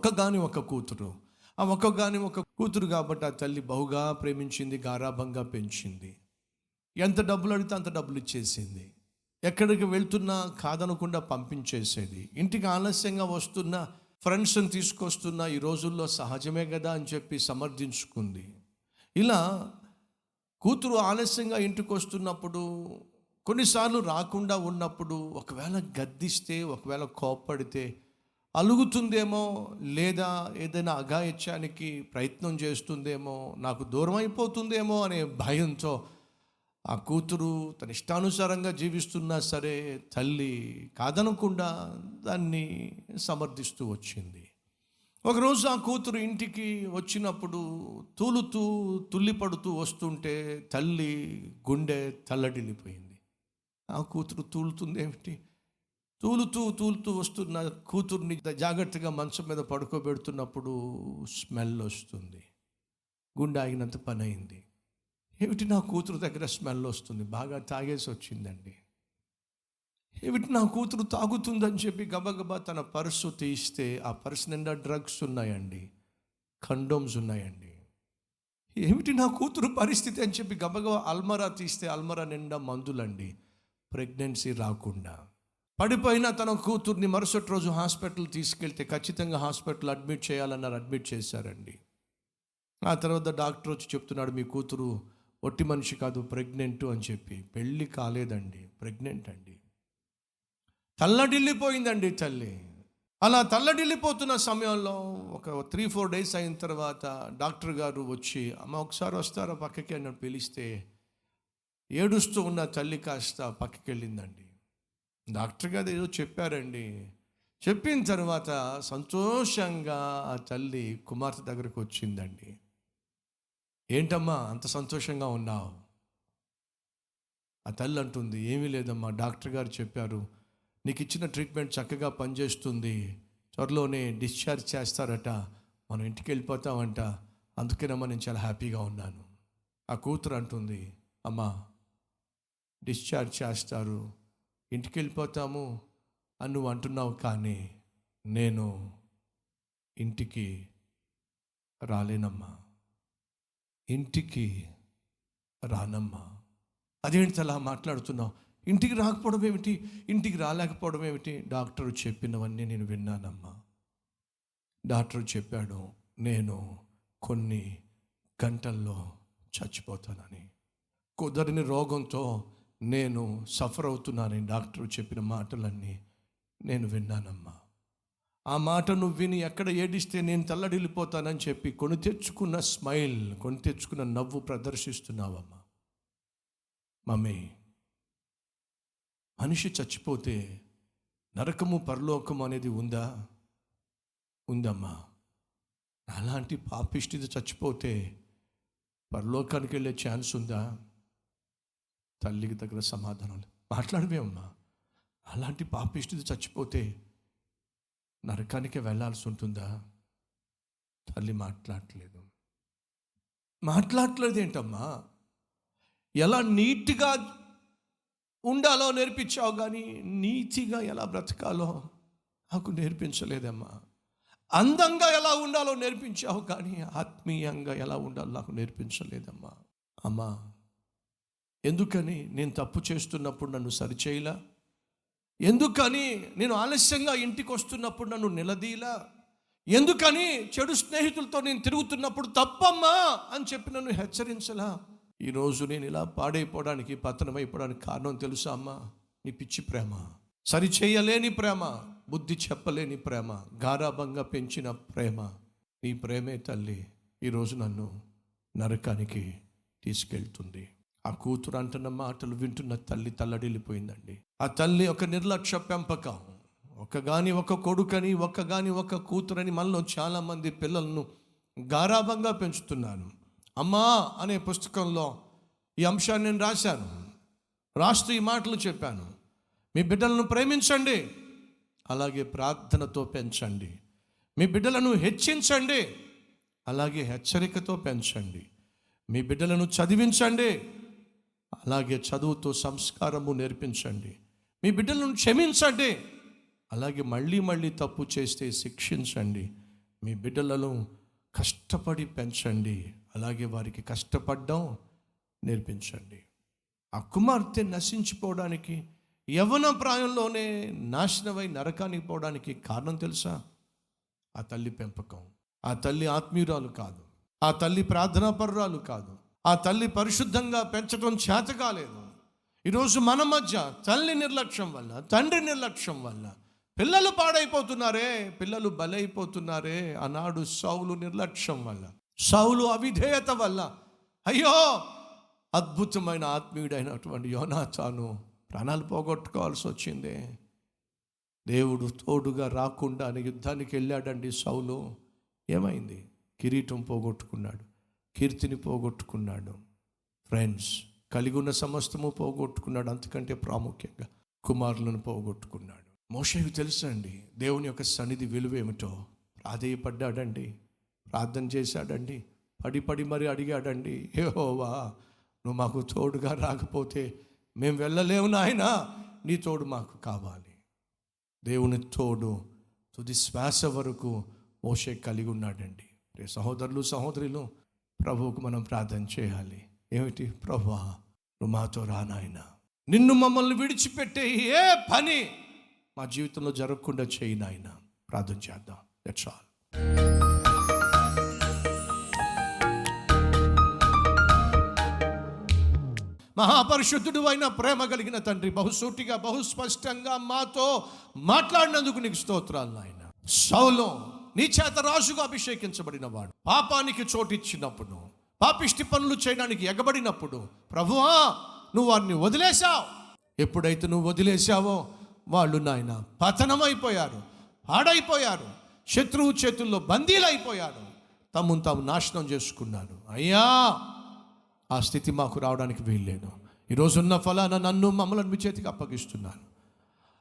ఒక్కగాని ఒక కూతురు. ఆ ఒక్కగాని ఒక కూతురు కాబట్టి ఆ తల్లి బహుగా ప్రేమించింది గారాభంగా పెంచింది. ఎంత డబ్బులు అడిగితే అంత డబ్బులు ఇచ్చేసింది. ఎక్కడికి వెళ్తున్నా కాదనకుండా పంపించేసేది. ఇంటికి ఆలస్యంగా వస్తున్న ఫ్రెండ్స్ని తీసుకొస్తున్న ఈ రోజుల్లో సహజమే కదా అని చెప్పి సమర్థించుకుంది. ఇలా కూతురు ఆలస్యంగా ఇంటికి వస్తున్నప్పుడు కొన్నిసార్లు రాకుండా ఉన్నప్పుడు ఒకవేళ గద్దిస్తే ఒకవేళ కోప్పడితే అలుగుతుందేమో లేదా ఏదైనా అఘాయిత్యానికి ప్రయత్నం చేస్తుందేమో నాకు దూరం అయిపోతుందేమో అనే భయంతో ఆ కూతురు తన ఇష్టానుసారంగా జీవిస్తున్నా సరే తల్లి కాదనకుండా దాన్ని సమర్థిస్తూ వచ్చింది. ఒకరోజు ఆ కూతురు ఇంటికి వచ్చినప్పుడు తూలుతూ తుల్లిపడుతూ వస్తుంటే తల్లి గుండె తల్లడిల్లిపోయింది. ఆ కూతురు తూలుతుంది ఏమిటి తూలుతూ తూలుతూ వస్తున్న కూతుర్ని జాగ్రత్తగా మంచం మీద పడుకోబెడుతున్నప్పుడు స్మెల్ వస్తుంది. గుండె ఆగినంత పని అయింది ఏమిటి నా కూతురు దగ్గర స్మెల్ వస్తుంది? బాగా తాగేసి వచ్చిందండి. ఏమిటి నా కూతురు తాగుతుందని చెప్పి గబగబా తన పర్సు తీస్తే ఆ పర్సు నిండా డ్రగ్స్ ఉన్నాయండి. కండోమ్స్ ఉన్నాయండి. ఏమిటి నా కూతురు పరిస్థితి అని చెప్పి గబగబా అల్మరా తీస్తే అల్మరా నిండా మందులండి. ప్రెగ్నెన్సీ రాకుండా. పడిపోయిన తన కూతుర్ని మరుసటి రోజు హాస్పిటల్ తీసుకెళ్తే ఖచ్చితంగా హాస్పిటల్ అడ్మిట్ చేయాలన్నారు అడ్మిట్ చేశారండి. ఆ తర్వాత డాక్టర్ వచ్చి చెప్తున్నాడు మీ కూతురు ఒట్టి మనిషి కాదు ప్రెగ్నెంట్ అని చెప్పి. పెళ్ళి కాలేదండి ప్రెగ్నెంట్ అండి. తల్లడిల్లిపోయిందండి తల్లి. అలా తల్లడిల్లిపోతున్న సమయంలో ఒక త్రీ ఫోర్ డేస్ అయిన తర్వాత డాక్టర్ గారు వచ్చి అమ్మ ఒకసారి వస్తారా పక్కకి? అని పిలిస్తే ఏడుస్తూ ఉన్న తల్లి కాస్త పక్కకి వెళ్ళిందండి డాక్టర్ గారు ఏదో చెప్పారండి. చెప్పిన తర్వాత సంతోషంగా ఆ తల్లి కుమార్తె దగ్గరకు వచ్చిందండి. ఏంటమ్మా అంత సంతోషంగా ఉన్నావు? ఆ తల్లి అంటుంది ఏమీ లేదమ్మా డాక్టర్ గారు చెప్పారు నీకు ఇచ్చిన ట్రీట్మెంట్ చక్కగా పనిచేస్తుంది. త్వరలోనే డిశ్చార్జ్ చేస్తారట మనం ఇంటికి వెళ్ళిపోతామంట అందుకేనమ్మా నేను చాలా హ్యాపీగా ఉన్నాను. ఆ కూతురు అంటుంది అమ్మా డిశ్చార్జ్ చేస్తారు ఇంటికి వెళ్ళిపోతాము అని నువ్వు అంటున్నావు కానీ నేను ఇంటికి రాలేనమ్మా. ఇంటికి రానమ్మా. అదేంటి అలా మాట్లాడుతున్నావు? ఇంటికి రాకపోవడం ఏమిటి? ఇంటికి రాలేకపోవడం ఏమిటి? డాక్టర్ చెప్పినవన్నీ నేను విన్నానమ్మా. డాక్టర్ చెప్పాడు నేను కొన్ని గంటల్లో చచ్చిపోతానని. కుదరని రోగంతో నేను సఫర్ అవుతున్నానని డాక్టర్ చెప్పిన మాటలన్నీ. నేను విన్నానమ్మా. ఆ మాట నువ్వు విని ఎక్కడ ఏడిస్తే నేను తల్లడిల్లిపోతానని చెప్పి కొని తెచ్చుకున్న స్మైల్ కొని తెచ్చుకున్న నవ్వు ప్రదర్శిస్తున్నావమ్మా. మమ్మీ మనిషి చచ్చిపోతే నరకము పరలోకము అనేది ఉందా? ఉందమ్మా. అలాంటి పాపిష్టిది చచ్చిపోతే పరలోకానికి వెళ్ళే ఛాన్స్ ఉందా? తల్లికి దగ్గర సమాధానం లేదు. మాట్లాడవేమమ్మా అలాంటి పాపిష్టిది చచ్చిపోతే నరకానికి వెళ్ళాల్సి ఉంటుందా? తల్లి మాట్లాడలేదు మాట్లాడలేదు ఏంటమ్మా ఎలా నీట్గా ఉండాలో నేర్పించావు కానీ నీతిగా ఎలా బ్రతకాలో నాకు నేర్పించలేదమ్మా. అందంగా ఎలా ఉండాలో నేర్పించావు కానీ ఆత్మీయంగా ఎలా ఉండాలో నాకు నేర్పించలేదమ్మా. అమ్మా ఎందుకని నేను తప్పు చేస్తున్నప్పుడు నన్ను సరిచేయలా? ఎందుకని నేను ఆలస్యంగా ఇంటికి వస్తున్నప్పుడు నన్ను నిలదీలా? ఎందుకని చెడు స్నేహితులతో నేను తిరుగుతున్నప్పుడు తప్పమ్మా అని చెప్పి నన్ను హెచ్చరించలా? ఈరోజు నేను ఇలా పాడైపోవడానికి పతనమైపోవడానికి కారణం తెలుసా అమ్మా? నీ పిచ్చి ప్రేమ. సరిచేయలేని ప్రేమ బుద్ధి చెప్పలేని ప్రేమ గారాభంగా పెంచిన ప్రేమ. నీ ప్రేమే తల్లి ఈరోజు నన్ను నరకానికి తీసుకెళ్తుంది. ఆ కూతురు అంటున్న మాటలు వింటున్న తల్లి తల్లడిల్లిపోయిందండి. ఆ తల్లి ఒక నిర్లక్ష్య పెంపకం. ఒక గాని ఒక కొడుకని ఒక గాని ఒక కూతురని మనలో చాలామంది పిల్లలను గారాభంగా పెంచుతున్నాను. అమ్మా అనే పుస్తకంలో ఈ అంశాన్ని నేను రాశాను. రాస్తూ ఈ మాటలు చెప్పాను. మీ బిడ్డలను ప్రేమించండి. అలాగే ప్రార్థనతో పెంచండి. మీ బిడ్డలను హెచ్చించండి. అలాగే హెచ్చరికతో పెంచండి. మీ బిడ్డలను చదివించండి. అలాగే చదువుతో సంస్కారము నేర్పించండి. మీ బిడ్డలను క్షమించండి. అలాగే మళ్ళీ మళ్ళీ తప్పు చేస్తే శిక్షించండి. మీ బిడ్డలను కష్టపడి పెంచండి. అలాగే వారికి కష్టపడడం నేర్పించండి. ఆ కుమార్తె నశించిపోవడానికి యవన ప్రాయంలోనే నాశనమై నరకానికి పోవడానికి కారణం తెలుసా? ఆ తల్లి పెంపకం. ఆ తల్లి ఆత్మీయురాలు కాదు. ఆ తల్లి ప్రార్థనాపరురాలు కాదు. ఆ తల్లి పరిశుద్ధంగా పెంచడం చేత కాలేదు ఈరోజు మన మధ్య తల్లి నిర్లక్ష్యం వల్ల తండ్రి నిర్లక్ష్యం వల్ల పిల్లలు పాడైపోతున్నారే పిల్లలు బలైపోతున్నారే ఆనాడు సౌలు నిర్లక్ష్యం వల్ల సౌలు అవిధేయత వల్ల. అయ్యో అద్భుతమైన ఆత్మీయుడైనటువంటి యోనాచాను ప్రాణాలు పోగొట్టుకోవాల్సి వచ్చిందే. దేవుడు తోడుగా రాకుండా యుద్ధానికి వెళ్ళాడండి సౌలు. ఏమైంది? కిరీటం పోగొట్టుకున్నాడు. కీర్తిని పోగొట్టుకున్నాడు. ఫ్రెండ్స్ కలిగి ఉన్న సమస్తము పోగొట్టుకున్నాడు. అంతకంటే ప్రాముఖ్యంగా కుమారులను పోగొట్టుకున్నాడు. మోషకు తెలుసండి దేవుని యొక్క సన్నిధి విలువ ఏమిటో? ప్రాధేయపడ్డాడండి. ప్రార్థన చేశాడండి. పడి పడి మరి అడిగాడండి ఏహోవా నువ్వు మాకు తోడుగా రాకపోతే మేము వెళ్ళలేము నాయన నీ తోడు మాకు కావాలి. దేవుని తోడు తుది శ్వాస వరకు మోషే కలిగి ఉన్నాడండి. సహోదరులు సహోదరులు ప్రభువుకు మనం ప్రార్థన చేయాలి. ఏమిటి? ప్రభా నువ్వు మాతో రానాయన నిన్ను మమ్మల్ని విడిచిపెట్టే ఏ పని మా జీవితంలో జరగకుండా చేయి నాయన. ప్రార్థన చేద్దాం. దట్స్ ఆల్ మహాపరిశుద్ధుడు అయిన ప్రేమ కలిగిన తండ్రి బహుసూటిగా బహుస్పష్టంగా మాతో మాట్లాడినందుకు నీకు స్తోత్రాలు నాయన. సౌలం నీ చేత రాజుగా అభిషేకించబడిన వాడు పాపానికి చోటిచ్చినప్పుడు పాపిష్టి పనులు చేయడానికి ఎగబడినప్పుడు ప్రభువా నువ్వు వారిని వదిలేశావు. ఎప్పుడైతే నువ్వు వదిలేశావో వాళ్ళు నాయన పతనమైపోయారు పాడైపోయారు శత్రువు చేతుల్లో బందీలైపోయారు తమను తాము నాశనం చేసుకున్నాను అయ్యా ఆ స్థితి మాకు రావడానికి వీల్లేదు. ఈరోజున్న ఫలాన నన్ను మమ్మల్ని మీ చేతికి అప్పగిస్తున్నాను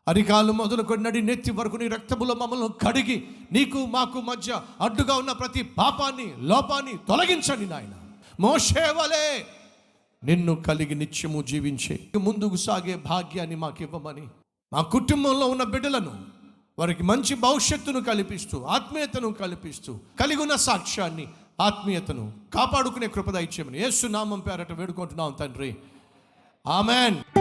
అరికాలు మొదలుకొని నడి నెత్తి వరకు నీ రక్తములో మమ్మల్ని కడిగి నీకు మాకు మధ్య అడ్డుగా ఉన్న ప్రతి పాపాన్ని లోపాన్ని తొలగించండి నాయన. మోషేవలే నిన్ను కలిగి నిత్యము జీవించే ముందుకు సాగే భాగ్యాన్ని మాకు ఇవ్వమని. మా కుటుంబంలో ఉన్న బిడ్డలను వారికి మంచి భవిష్యత్తును కల్పిస్తూ ఆత్మీయతను కల్పిస్తూ కలిగి ఉన్న సాక్ష్యాన్ని ఆత్మీయతను కాపాడుకునే కృపద ఇచ్చేమని ఏసునామం పేరట వేడుకుంటున్నాం తండ్రి. ఆమెన్.